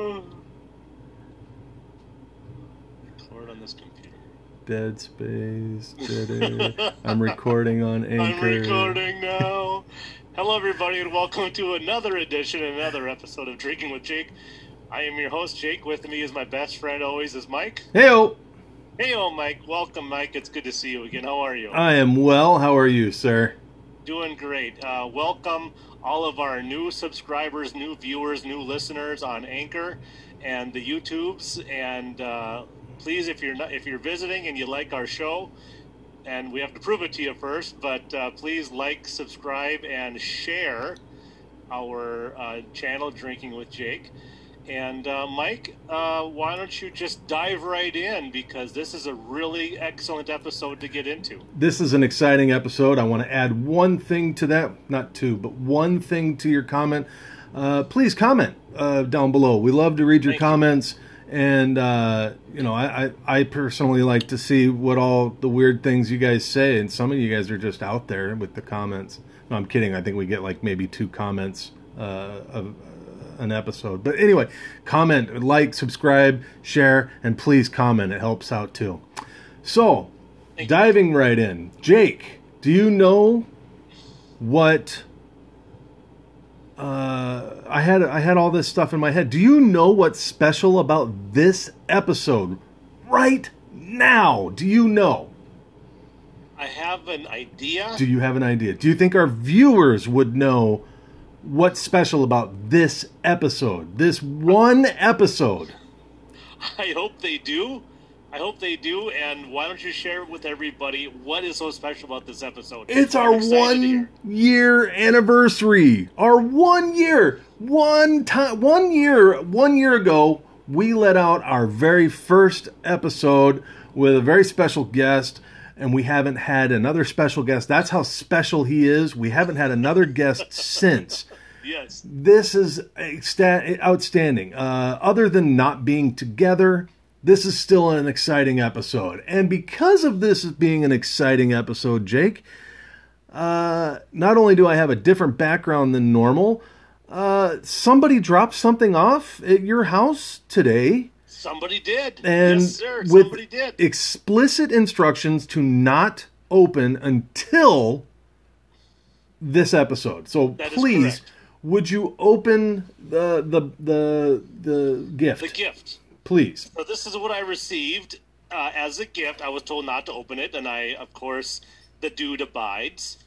Record on this computer. Dead Space. Dead I'm recording on Anchor. I'm recording now. Hello, everybody, and welcome to another edition, another episode of Drinking with Jake. I am your host, Jake. With me is my best friend, always, is Mike. Heyo! Hey, oh, Mike. Welcome, Mike. It's good to see you again. How are you? I am well. How are you, sir? Doing great. Uh, welcome all of our new subscribers, new viewers, new listeners on Anchor and the YouTubes. And uh, please, if you're not, if you're visiting and you like our show, and we have to prove it to you first, but uh, please like, subscribe, and share our uh, channel, Drinking with Jake. And uh, Mike, uh, why don't you just dive right in because this is a really excellent episode to get into. This is an exciting episode. I want to add one thing to that, not two, but one thing to your comment. Uh, please comment uh, down below. We love to read your Thank you. comments, and uh, you know, I, I I personally like to see what all the weird things you guys say, and some of you guys are just out there with the comments. No, I'm kidding. I think we get like maybe two comments uh, of an episode. But anyway, comment, like, subscribe, share, and please comment. It helps out too. So, diving right in, Jake, do you know what? Uh, I had I had all this stuff in my head. Do you know what's special about this episode right now? Do you know? I have an idea. Do you have an idea? Do you think our viewers would know what's special about this episode? This one episode. I hope they do. I hope they do. And why don't you share with everybody what is so special about this episode? It's I'm our one year anniversary. Our one year, one time, one year, one year ago, we let out our very first episode with a very special guest, and we haven't had another special guest. That's how special he is. We haven't had another guest since. Yes. This is outstanding. Uh, other than not being together, this is still an exciting episode. And because of this being an exciting episode, Jake, uh, not only do I have a different background than normal, uh, somebody dropped something off at your house today. Somebody did. And yes, sir. with Somebody did. explicit instructions to not open until this episode. So That please. Would you open the the the the gift? the gift. Please. So this is what I received uh, as a gift. I was told not to open it, and I, of course, the dude abides.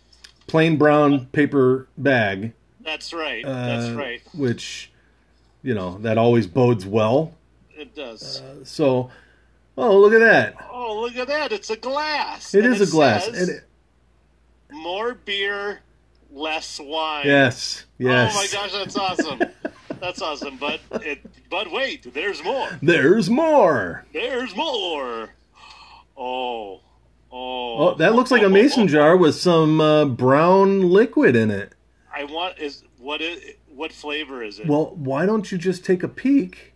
Plain brown paper bag. That's right. Uh, That's right. Which, you know, that always bodes well. It does. So, oh, look at that. oh, look at that! It's a glass. It And is a glass. says, And it- More beer, less wine. yes, yes. Oh my gosh, that's awesome. that's awesome. But it. But wait, there's more. There's more. There's more. Oh. Oh. Oh, that looks like a mason jar with some uh, brown liquid in it. I want is what is what flavor is it? Well, why don't you just take a peek?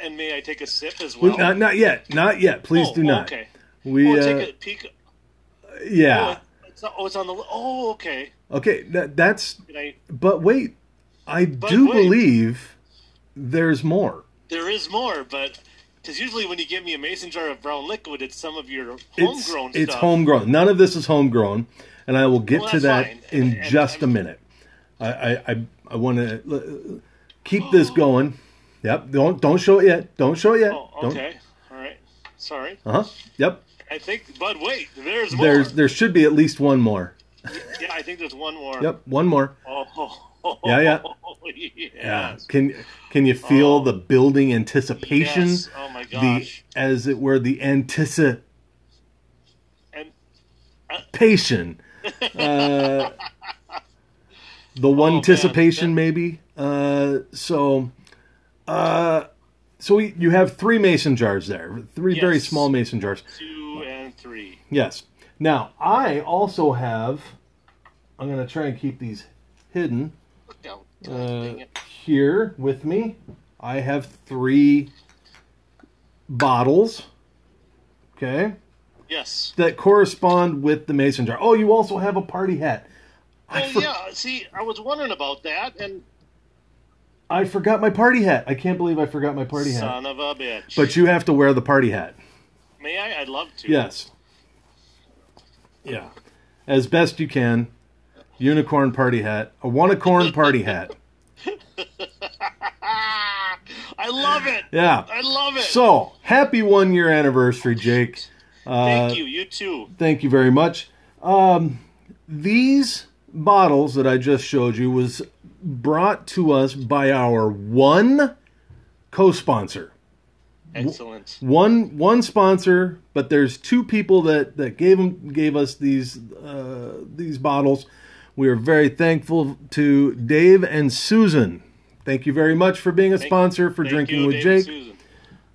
and may I take a sip as We- well? not, not yet. Not yet. Please Oh, do not. Okay. We, oh, uh, take a peek. yeah. Oh, it's, oh, it's on the. Oh, okay. Okay, that, that's. I, But wait, I do wait. believe there's more. there is more, but because usually when you give me a mason jar of brown liquid, it's some of your It's, homegrown it's stuff. homegrown. None of this is homegrown, and I will get Well, to that fine. in And- and just a I'm- minute. I I I, want to keep this going. Yep. Don't don't show it yet. Don't show it yet. Oh, Don't. okay. All right. Sorry. Uh huh. Yep. I think, but wait, there's more. There's there should be at least one more. yeah, I think there's one more. Yep. One more. Oh, Yeah, yeah. yes. Yeah. Can can you feel Oh. the building anticipation? Yes. Oh my gosh. The as it were the anticipation. and Uh, the one Oh, man. anticipation maybe. Uh, so, uh, so we, you have three mason jars there, three very small mason jars. two and three. Yes. Now I also have. I'm going to try and keep these hidden uh, here with me. I have three bottles. Okay. Yes. That correspond with the mason jar. Oh, you also have a party hat. I Well, for- yeah. See, I was wondering about that, and I forgot my party hat. I can't believe I forgot my party hat. Son of a bitch. But you have to wear the party hat. May I? I'd love to. Yes. Yeah. As best you can. Unicorn party hat. A one-a-corn party hat. I love it. Yeah. I love it. So, happy one year anniversary, Jake. Uh, Thank you. You too. Thank you very much. Um, these bottles that I just showed you was brought to us by our one co-sponsor. Excellent. One one sponsor, but there's two people that that gave them, gave us these uh, these bottles. We are very thankful to Dave and Susan. Thank you very much for being a Thank- sponsor for drinking you, with Dave Jake.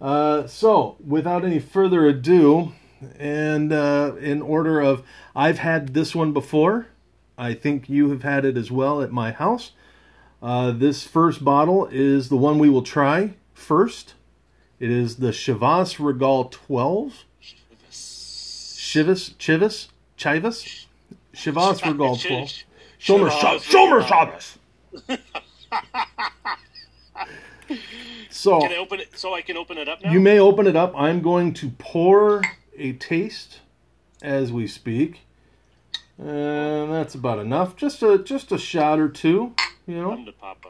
Uh, so, without any further ado, and uh, in order of, I've had this one before. I think you have had it as well at my house. Uh, this first bottle is the one we will try first. It is the Chivas Regal 12. Chivas, Chivas, Chivas, Chivas Regal 12. Shomer Shabbos. Shomer Shabbos. So, Can I open it so I can open it up now? You may open it up. I'm going to pour a taste as we speak. And that's about enough. Just a just a shot or two, you know, Come to Papa.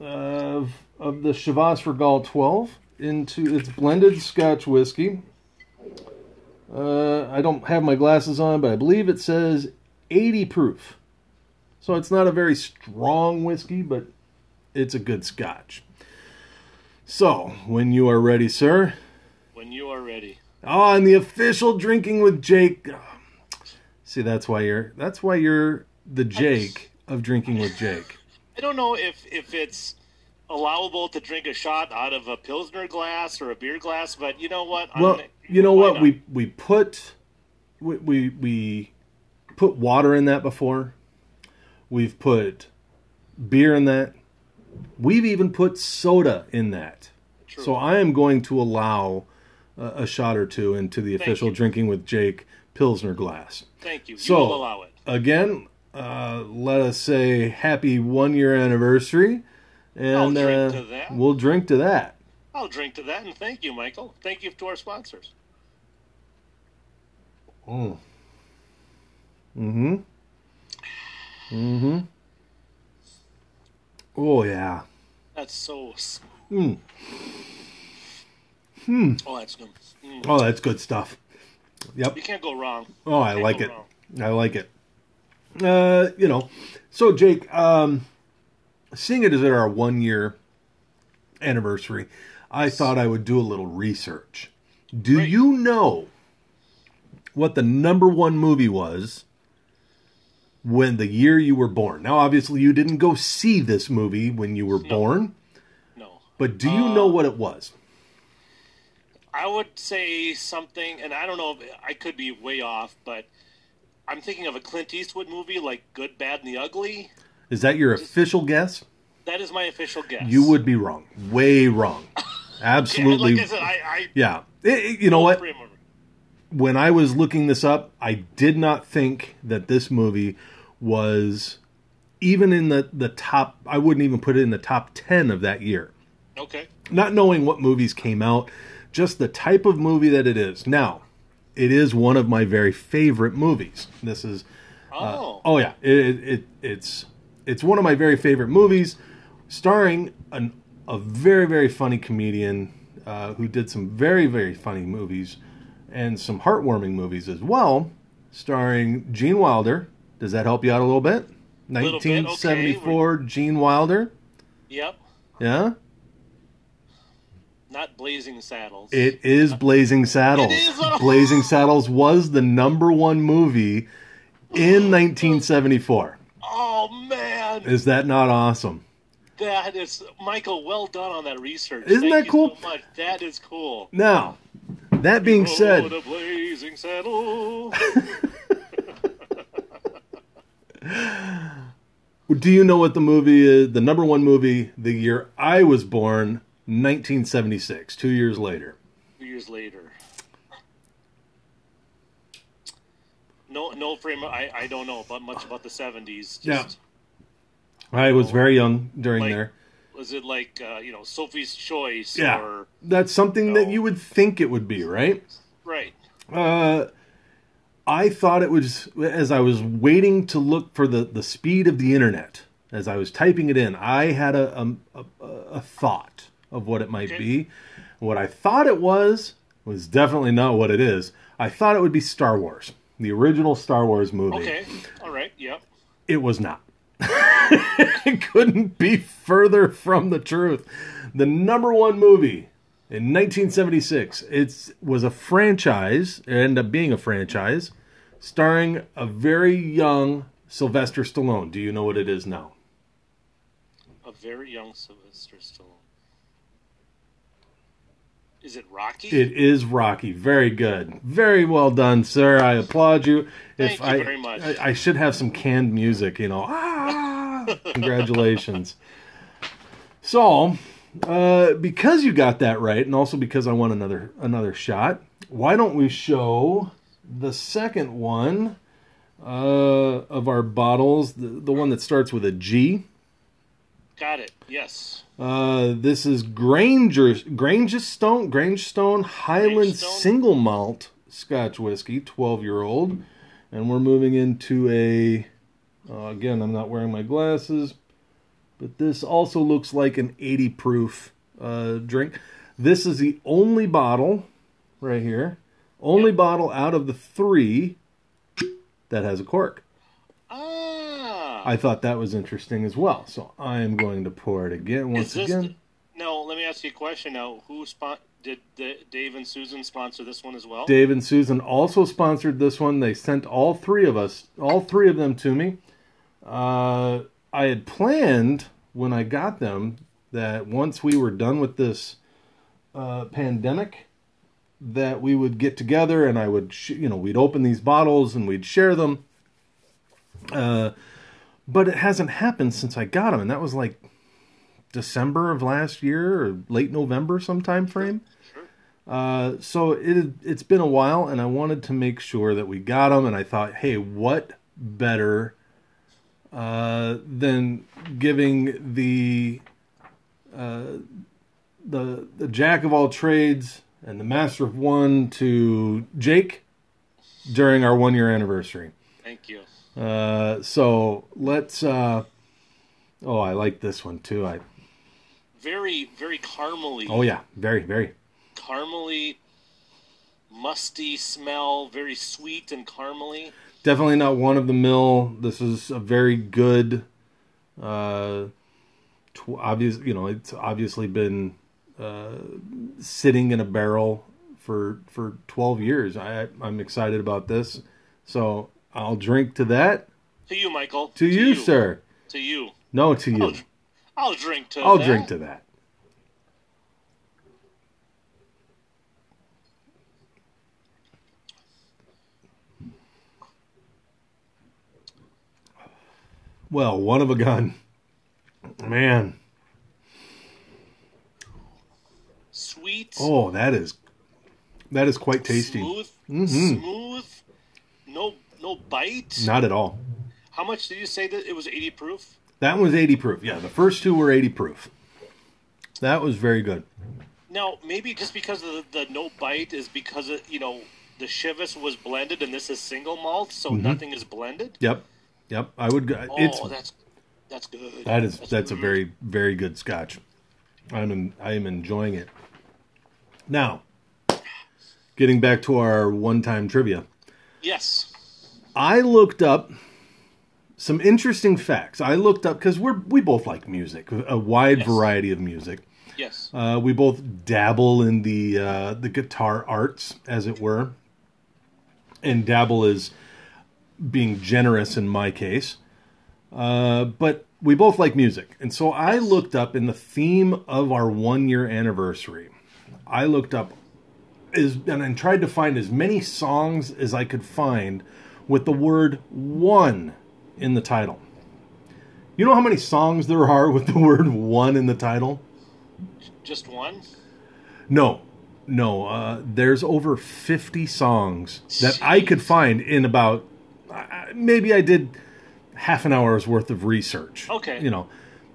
of of the Chivas Regal 12 into its blended Scotch whiskey. Uh, I don't have my glasses on, but I believe it says 80 proof. So it's not a very strong whiskey, but it's a good Scotch. So, when you are ready, sir, When you are ready. Oh, and the official drinking with Jake. See, that's why you're that's why you're the Jake of drinking with Jake. I don't know if if it's allowable to drink a shot out of a pilsner glass or a beer glass, but you know what? Well, you know what? not? We we put we, we we put water in that before. We've put beer in that. We've even put soda in that. True. So I am going to allow a, a shot or two into the Thank official you. drinking with Jake Pilsner glass. Thank you. So- you will allow it. again, uh, let us say happy one year anniversary, and drink uh, we'll drink to that. I'll drink to that and thank you, Michael. Thank you to our sponsors. Mm. Mm-hmm. Mm-hmm. Oh yeah. That's so smooth. Mm. Oh, that's good. Mm. Oh, that's good stuff. Yep. You can't go wrong. Oh, I like it. wrong. I like it. Uh, you know, so Jake, um, seeing it as our one year anniversary, I thought I would do a little research. Do Great. you know what the number one movie was when the year you were born? Now, obviously, you didn't go see this movie when you were born, No. but do you know Uh, what it was? I would say something, and I don't know, if I could be way off, but I'm thinking of a Clint Eastwood movie like Good, Bad, and the Ugly. Is that your official guess? That is my official guess. You would be wrong. Way wrong. Yeah, Absolutely. like I said, I, I Yeah. It- you know what? remember. When I was looking this up, I did not think that this movie was even in the, the top, I wouldn't even put it in the top 10 of that year. Okay. Not knowing what movies came out, just the type of movie that it is. Now, it is one of my very favorite movies. This is Oh. Oh yeah, it, it it's it's one of my very favorite movies, starring an, a very very funny comedian uh, who did some very very funny movies and some heartwarming movies as well, starring Gene Wilder. Does that help you out a little bit? Little bit, okay. 1974 Gene Wilder. Yep. Yeah, Not Blazing Saddles. it is Blazing Saddles. Is, oh. Blazing Saddles was the number one movie in 1974. oh man, Is that not awesome? that is Michael. Well done on that research. Isn't Thank that cool? So. That is cool. Now, that being Oh, said, the Blazing Saddle. do you know what the movie is? The number one movie the year I was born, 1976, two years later. Two years later. No, no frame. I, I don't know about much about the seventies. Yeah. I was oh, very young during Like- there. Was it like uh, you know Sophie's Choice Yeah. or That's something that you would think it would be, right? right? Uh, I thought it was as I was waiting to look for the the speed of the internet. As I was typing it in, I had a a, a, a thought of what it might Okay. be. What I thought it was was definitely not what it is. I thought it would be Star Wars, the original Star Wars movie. Okay, all right, yep. It was not. it couldn't be further from the truth. The number one movie in 1976. It was a franchise. It ended up being a franchise, starring a very young Sylvester Stallone. Do you know what it is now? A very young Sylvester Stallone. Is it Rocky? It is Rocky. Very good. Very well done, sir. I applaud you. Thank you I, very much. I, I should have some canned music, you know. Ah, congratulations. So, uh, because you got that right, and also because I want another another shot, why don't we show the second one uh, of our bottles, the, the one that starts with a G? Got it. Yes. Uh, this is Granger Grangestone Grangestone Highland? Single Malt Scotch whiskey, twelve year old, and we're moving into a. Uh, again, I'm not wearing my glasses, but this also looks like an 80 proof uh, drink. This is the only bottle right here, only bottle out of the three that has a cork. I thought that was interesting as well, so I am going to pour it again once this again. no, let me ask you a question now. Who spon- did the, Dave and Susan sponsor this one as well? Dave and Susan also sponsored this one. They sent all three of us, all three of them to me. Uh, I had planned when I got them that once we were done with this uh, pandemic, that we would get together and I would, sh- you know, we'd open these bottles and we'd share them. Uh, but it hasn't happened since I got them, and that was like December of last year or late November, some time frame. Sure. Uh, so it it's been a while, and I wanted to make sure that we got them. And I thought, hey, what better uh, than giving the uh, the the jack of all trades and the master of one to Jake during our one year anniversary. Thank you. Uh, so let's. Uh, oh, I like this one too. I Very, very caramely. oh yeah, very very. Caramely, musty smell. Very sweet and caramely. definitely not one of the mill. This is a very good. Uh, tw- obvious, you know, it's obviously been uh, sitting in a barrel for for twelve years. I I'm excited about this, so I'll drink to that. To you, Michael. To, you, sir. To you. No, to you. I'll, I'll drink to I'll that. drink to that. Well, one of a gun. Man. Sweet. Oh, that is that is quite tasty. Smooth. Mhm. Smooth. No, no bite. Not at all. How much did you say that it was 80 proof? That was 80 proof. Yeah, the first two were 80 proof. That was very good. Now, maybe just because of the, the no bite is because of, you know, the Chivas was blended and this is single malt, so Mm-hmm. nothing is blended. Yep. Yep. I would go Oh, it's that's that's good. That is that's a very very good scotch. I'm I am enjoying it. Now, getting back to our one-time trivia, yes. I looked up some interesting facts. I looked up because we're we both like music, a wide Yes. variety of music. Yes. Uh, we both dabble in the uh, the guitar arts, as it were, and dabble is being generous in my case. Uh, but we both like music, and so I looked up in the theme of our one year anniversary. I looked up is and, and tried to find as many songs as I could find with the word one in the title. You know how many songs there are with the word one in the title? Just one? No, no. Uh, there's over 50 songs that I could find in about uh, maybe I did half an hour's worth of research. Okay. You know,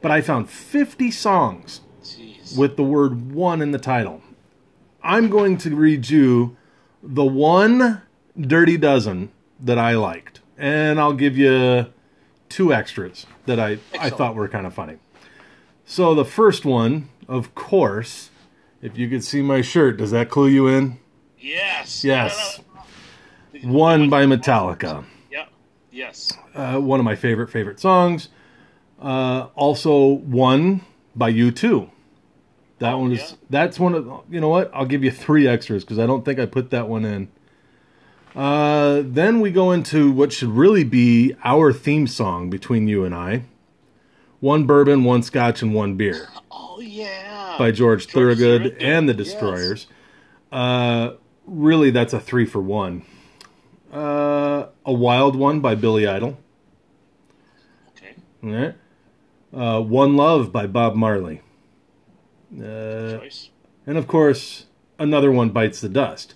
but I found 50 songs Jeez. with the word one in the title. I'm going to read you the one dirty dozen that I liked, and I'll give you two extras that I, I thought were kind of funny. So the first one, of course, if you could see my shirt, does that clue you in? yes. Yes. One by Metallica. Yeah. Yes. Uh, one of my favorite favorite songs. Uh, also one by U2. That Oh, one is yeah? that's one of you know what? I'll give you three extras because I don't think I put that one in. Uh, then we go into what should really be our theme song between you and I. One bourbon, one scotch, and one beer Oh yeah. by George, George Thorogood Thorogood, and the yes. Destroyers. Uh, really, that's a three for one. Uh, a wild one by Billy Idol. Okay. All right. Uh, One Love by Bob Marley. Uh, Choice. and of course, another one bites the dust.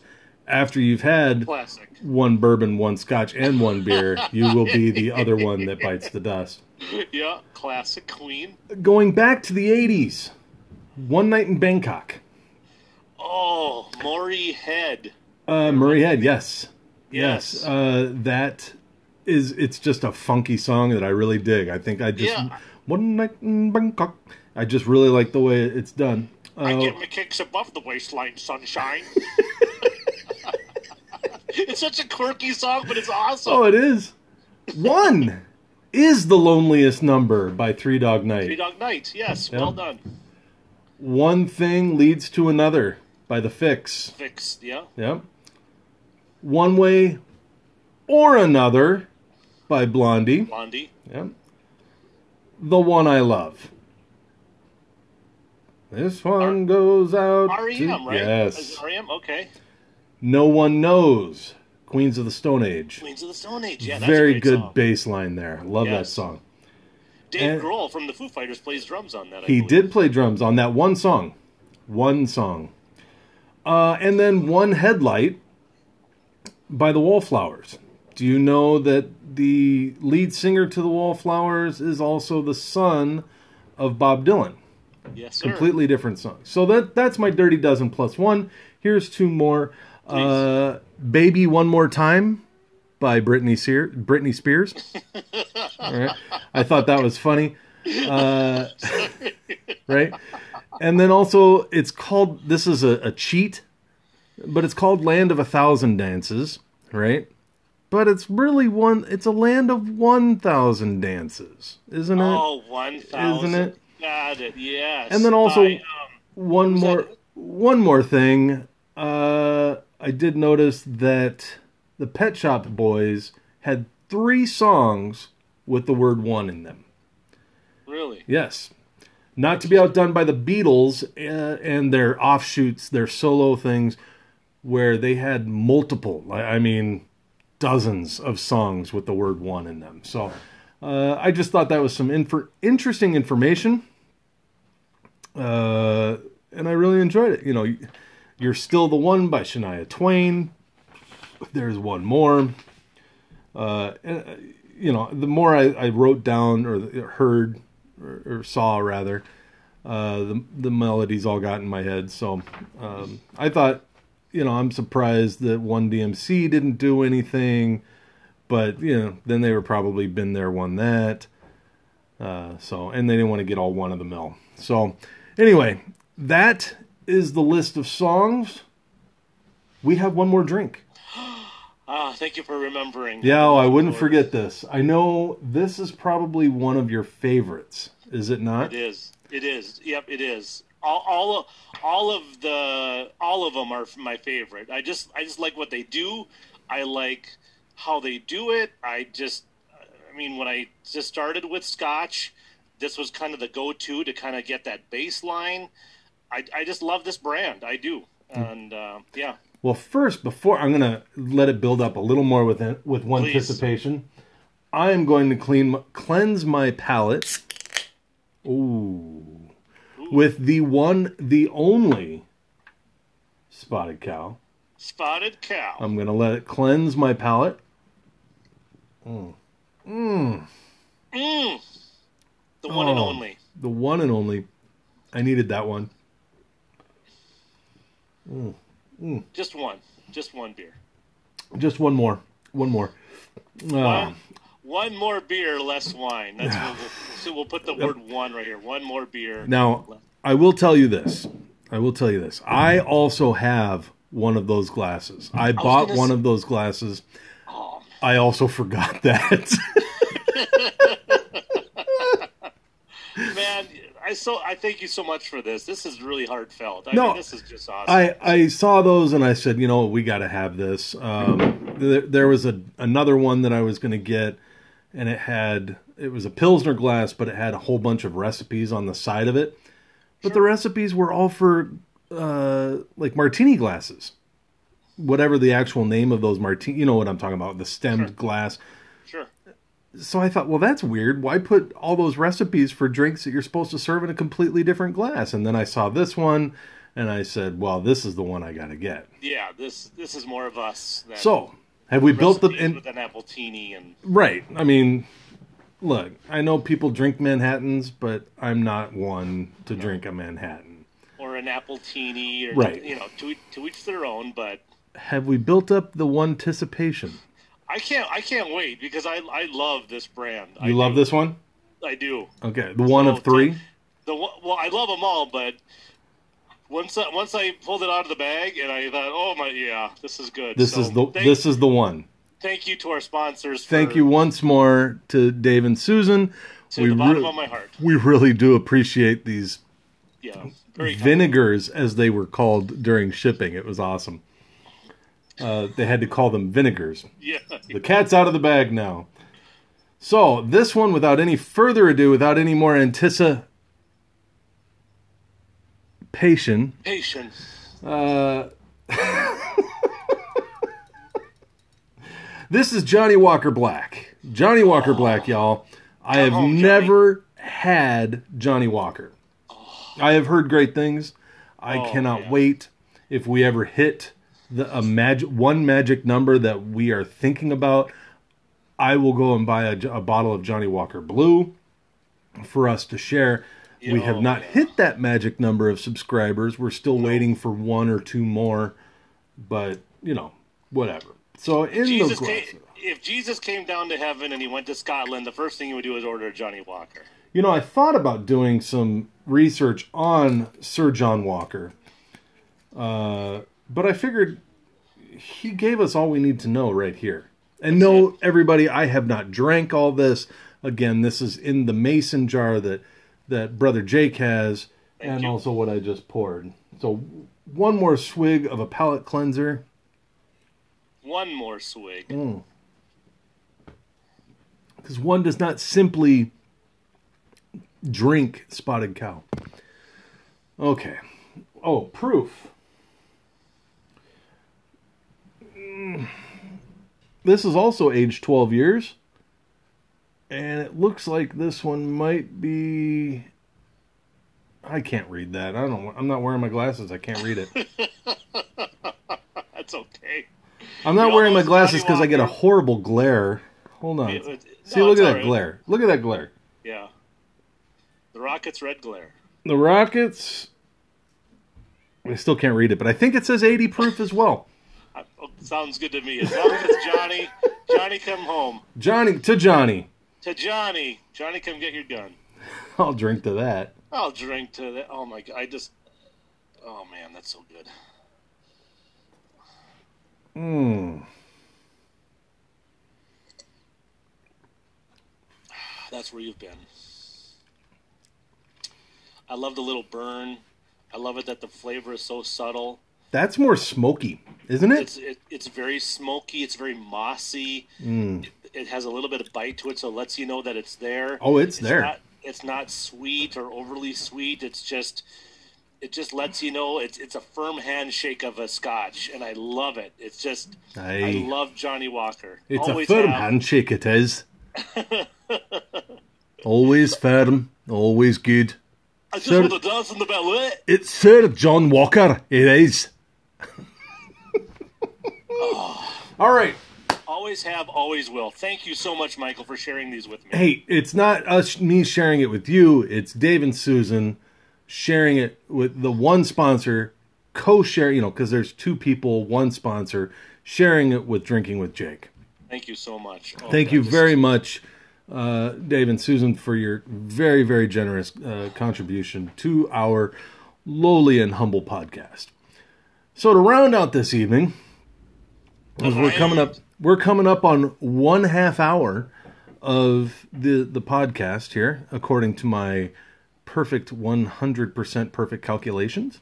After you've had Classic. one bourbon, one scotch, and one beer, you will be the other one that bites the dust. Yeah. Classic Queen. Going back to the 80s, One Night in Bangkok. Oh, Murray Head. Uh, Murray Head, yes. Yes. Yes. Uh, that is, it's just a funky song that I really dig. I think I just, Yeah. One Night in Bangkok. I just really like the way it's done. I Uh, get my kicks above the waistline, sunshine. it's such a quirky song, but it's awesome. Oh, it is. One is the loneliest number by Three Dog Night. Three Dog Night. Yes. Yeah. Well done. One thing leads to another by The Fixx. Fixed. Yeah. Yep. One way or another by Blondie. Blondie. Yep. The one I love. This one goes out REM, to right? yes. REM? Okay. No one knows. Queens of the Stone Age. Queens of the Stone Age. Yeah, that's Very good Song. bass line there. Love that song. Dave and- Grohl from the Foo Fighters plays drums on that. I He believe. did play drums on that one song. One song. Uh, and then one headlight by the Wallflowers. Do you know that the lead singer to the Wallflowers is also the son of Bob Dylan? Yes, sir. Completely different song. So that that's my Dirty Dozen plus one. Here's two more. Uh, Baby One More Time by Britney, Sear- Britney Spears. All right. I thought that was funny. Uh, right? And then also, it's called, this is a, a cheat, but it's called Land of a Thousand Dances, right? But it's really one, it's a land of 1,000 dances, isn't it? Oh, 1,000. Isn't it? Got it, yes. And then also- By, um, one more that- one more thing uh i did notice that the pet shop boys had three songs with the word one in them really? yes not to be outdone by the beatles uh, and their offshoots their solo things where they had multiple i mean dozens of songs with the word one in them so uh, i just thought that was some infor- interesting information uh, and I really enjoyed it. You know, "You're Still the One" by Shania Twain. There's one more. Uh, uh, you know, the more I, I wrote down or heard or, or saw rather, uh, the the melodies all got in my head. So um, I thought, you know, I'm surprised that One DMC didn't do anything, but you know, then they were probably been there, won that. Uh, so and they didn't want to get all one of the mill. So anyway, that is the list of songs. We have one more drink. Ah, thank you for remembering. Yeah, oh, I wouldn't forget this. I know this is probably one of your favorites, is it not? It is. It is. Yep, it is. All, all of all of the all of them are my favorite. I just I just like what they do. I like how they do it. I just I mean when I just started with Scotch, this was kind of the go-to to kind of get that baseline. I I just love this brand. I do. And uh, yeah, Well, first, before I'm going to let it build up a little more with with one Please. anticipation, I am going to clean cleanse my palate. Ooh, with the one, the only spotted cow. Spotted Cow. I'm going to let it cleanse my palate. Mm. Mmm. Mmm. The one and Oh. only. the one and only. I needed that one. Just one. Just one beer. Just one more. One more. Uh, One, one more beer, less wine. That's what we'll, so we'll put the word one right here. One more beer. now, I will tell you this. I will tell you this. I also have one of those glasses. I bought one s- of those glasses. Oh, I also forgot that. I so I thank you so much for this. This is really heartfelt. I No, mean, this is just awesome. I, I saw those and I said, you know, we got to have this. Um, there, there was a another one that I was going to get, and it had it was a pilsner glass, but it had a whole bunch of recipes on the side of it. But the recipes were all for uh, like martini glasses, whatever the actual name of those martini. You know what I'm talking about? The stemmed Sure. glass. So I thought, well, that's weird. Why put all those recipes for drinks that you're supposed to serve in a completely different glass? And then I saw this one, and I said, well, this is the one I got to get. Yeah, this this is more of us. Than So, have we built the in, with an appletini and right? I mean, look, I know people drink Manhattans, but I'm not one to drink a Manhattan. or an appletini or Right. you know to to each their own. But Have we built up the one anticipation? I can't I can't wait because I I love this brand. You I love do. this one? I do. Okay, the one So, of three. The one- well, I love them all, but once I, once I pulled it out of the bag and I thought, oh my, yeah, this is good. This So is the thank, this is the one. Thank you to our sponsors. Thank you once more to Dave and Susan. to the bottom re- of my heart. we really do appreciate these Yeah, vinegars as they were called during shipping. It was awesome. Uh, they had to call them vinegars. Yeah, The cat's out of the bag now. So this one, without any further ado, without any more anticipation, patient. uh, this is Johnnie Walker Black. Johnnie Walker Black, y'all. I have home, Johnny. never had Johnnie Walker. I have heard great things. I Oh, cannot yeah. wait if we ever hit the a magic one magic number that we are thinking about. I will go and buy a, a bottle of Johnnie Walker Blue for us to share. we Yeah, have not hit that magic number of subscribers. We're still waiting for one or two more, but you know, whatever. So in Jesus the came, if Jesus came down to heaven and he went to Scotland, the first thing he would do is order a Johnnie Walker. you know, I thought about doing some research on Sir John Walker, uh, but I figured he gave us all we need to know right here. And no, everybody, I have not drank all this. Again, this is in the mason jar that that brother Jake has, and you. also what I just poured. So one more swig of a palate cleanser. One more swig. Mm. because one does not simply drink spotted cow. Okay. Oh, proof. This is also aged 12 years. And it looks like this one might be I can't read that. I don't I'm not wearing my glasses. I can't read it. That's okay. I'm not You wearing my glasses because I get a horrible glare. Hold on. It- it- See, no, look at that right. glare. Look at that glare. Yeah. The Rockets' red glare. The Rockets. I still can't read it, but I think it says 80 proof as well. Oh, sounds good to me. As long as it's Johnny, Johnny, come home. Johnny to Johnny. To Johnny, Johnny, come get your gun. I'll drink to that. I'll drink to that. Oh my god, I just. Oh man, that's so good. Mm. That's where you've been. I love the little burn. I love it that the flavor is so subtle. That's more smoky, isn't it? It's it, it's very smoky. It's very mossy. Mm. It, it has a little bit of bite to it, so it lets you know that it's there. Oh, it's there. Not, it's not sweet or overly sweet. It's just it just lets you know it's it's a firm handshake of a Scotch, and I love it. It's just I love Johnnie Walker. It's Always a firm have. handshake, it is. always firm, always good. I just Sir- want to dance in the ballet. It's Sir John Walker, it is. All right. Always have, always will. Thank you so much, Michael, for sharing these with me. Hey, it's not us me sharing it with you. It's Dave and Susan sharing it with the one sponsor, co-share. You know, because there's two people, one sponsor, sharing it with drinking with Jake. Thank you so much. Oh, Thank God, you very is- much, uh, Dave and Susan, for your very, very generous uh, contribution to our lowly and humble podcast. So to round out this evening, as we're coming up, we're coming up on one half hour of the the podcast here, according to my perfect one hundred percent perfect calculations.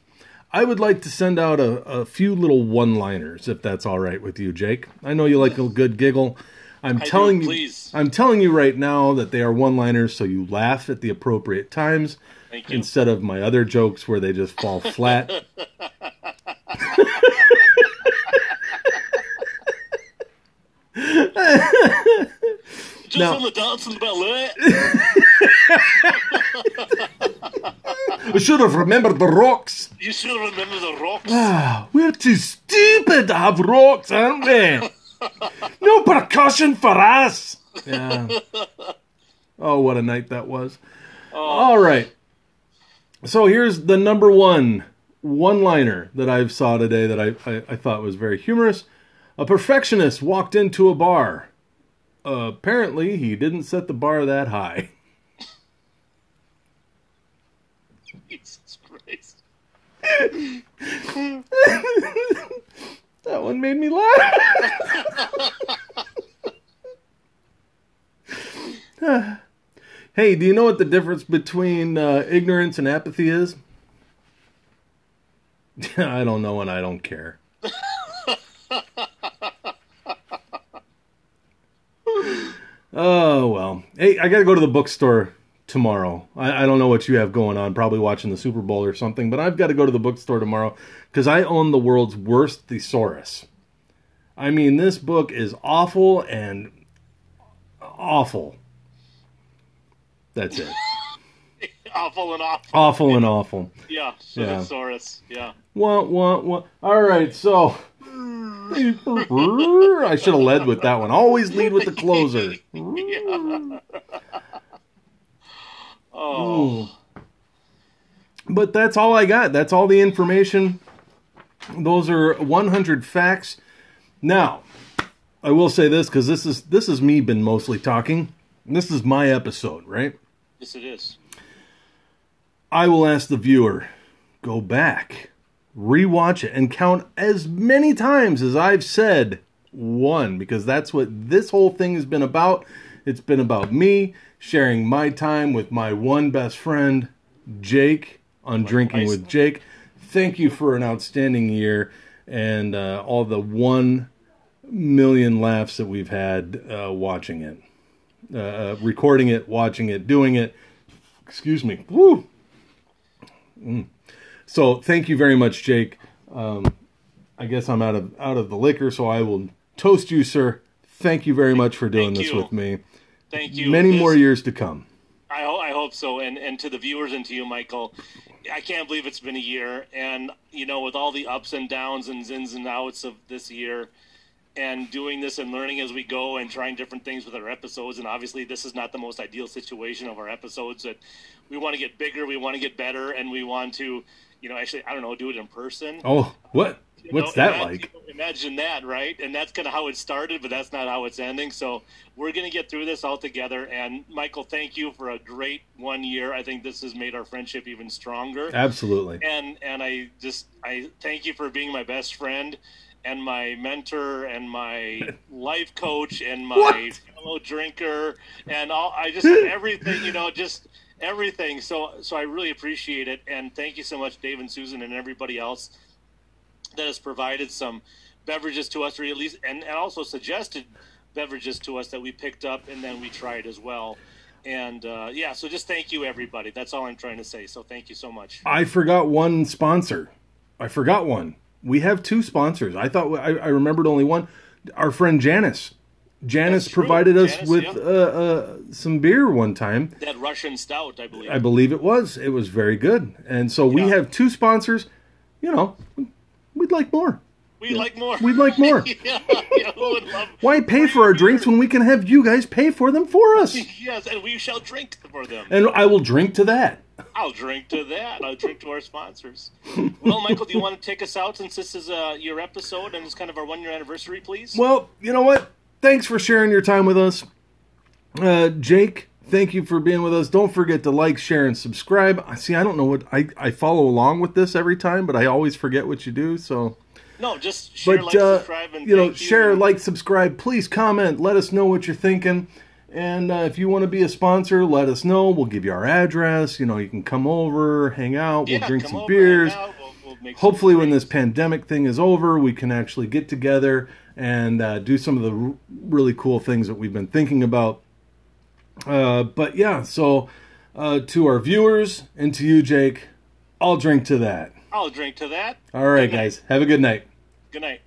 I would like to send out a, a few little one liners, if that's all right with you, Jake. I know you like a good giggle. I'm do, telling you, please. I'm telling you right now that they are one liners, so you laugh at the appropriate times instead of my other jokes where they just fall flat. Just Now- on the dance and the ballet. I should have remembered the rocks. You should remember the rocks. Ah, we're too stupid to have rocks, aren't we? no percussion for us. Yeah. Oh, what a night that was. All right. So here's the number one one liner that I saw today that I, I, I thought was very humorous. A perfectionist walked into a bar. apparently, he didn't set the bar that high. Jesus Christ. That one made me laugh. hey, do you know what the difference between uh, ignorance and apathy is? I don't know and I don't care. Oh, well. Hey, I got to go to the bookstore tomorrow. I, I don't know what you have going on, probably watching the Super Bowl or something, but I've got to go to the bookstore tomorrow because I own the world's worst thesaurus. I mean, this book is awful and awful. That's it. Awful and awful. Awful and awful. Yeah. Yeah. Shinosaurus. Yeah. What, what, what? All right, so. I should have led with that one. Always lead with the closer. Oh. Hmm. But that's all I got. That's all the information. Those are 100 facts. Now, I will say this because this is this is me been mostly talking. This is my episode, right? Yes, it is. I will ask the viewer, go back, rewatch it, and count as many times as I've said one, because that's what this whole thing has been about. It's been about me sharing my time with my one best friend, Jake, on Drinking with Jake. Thank you for an outstanding year and uh, all the one million laughs that we've had uh, watching it, uh, uh, recording it, watching it, doing it. Excuse me. Woo! So thank you very much, Jake. Um, I guess I'm out of out of the liquor, so I will toast you, sir. Thank you very much for doing Thank this you. with me. Thank you. Many This- more years to come. I, ho- I hope so. And and to the viewers and to you, Michael, I can't believe it's been a year. And you know, with all the ups and downs and ins and outs of this year, and doing this and learning as we go and trying different things with our episodes. And obviously, this is not the most ideal situation of our episodes. That we want to get bigger, we want to get better, and we want to, you know, actually, I don't know, do it in person. Oh, what? You What's know, that imagine, like? Imagine that, right? And that's kind of how it started, but that's not how it's ending. So we're going to get through this all together. And Michael, thank you for a great one year. I think this has made our friendship even stronger. Absolutely. And and I just I thank you for being my best friend and my mentor and my life coach and my What? fellow drinker and all I just everything, you know, just everything. So so I really appreciate it and thank you so much Dave and Susan and everybody else that has provided some beverages to us or at least and, and also suggested beverages to us that we picked up and then we tried as well. And uh, yeah, so just thank you everybody. That's all I'm trying to say. So thank you so much. I forgot one sponsor. I forgot one. We have two sponsors. I thought I, I remembered only one. Our friend Janice. Janice provided us Janice, with yeah. uh, uh, some beer one time. That Russian stout, I believe. I believe it was. It was very good. And so we Yeah. have two sponsors. You know, we'd like more. We'd like more. We'd like more. yeah, yeah, would love Why pay for our drinks when we can have you guys pay for them for us? Yes, and we shall drink for them. And I will drink to that. I'll drink to that. I'll drink to our sponsors. well, Michael, do you want to take us out since this is uh, your episode and it's kind of our one year anniversary, please? Well, you know what? Thanks for sharing your time with us. Uh, Jake, thank you for being with us. Don't forget to like, share, and subscribe. I See, I don't know what I, I follow along with this every time, but I always forget what you do. So, no, just share, but like, uh, subscribe, and you know, share, like, subscribe. Please comment. Let us know what you're thinking. And uh, if you want to be a sponsor, let us know. We'll give you our address. You know, you can come over, hang out. We'll drink some over, beers. we'll- we'll make some Hopefully, when this pandemic thing is over, we can actually get together and uh, do some of the r- really cool things that we've been thinking about. Uh, but yeah, so uh, to our viewers and to you, Jake, I'll drink to that. I'll drink to that. All right, guys, have a good night. Good night.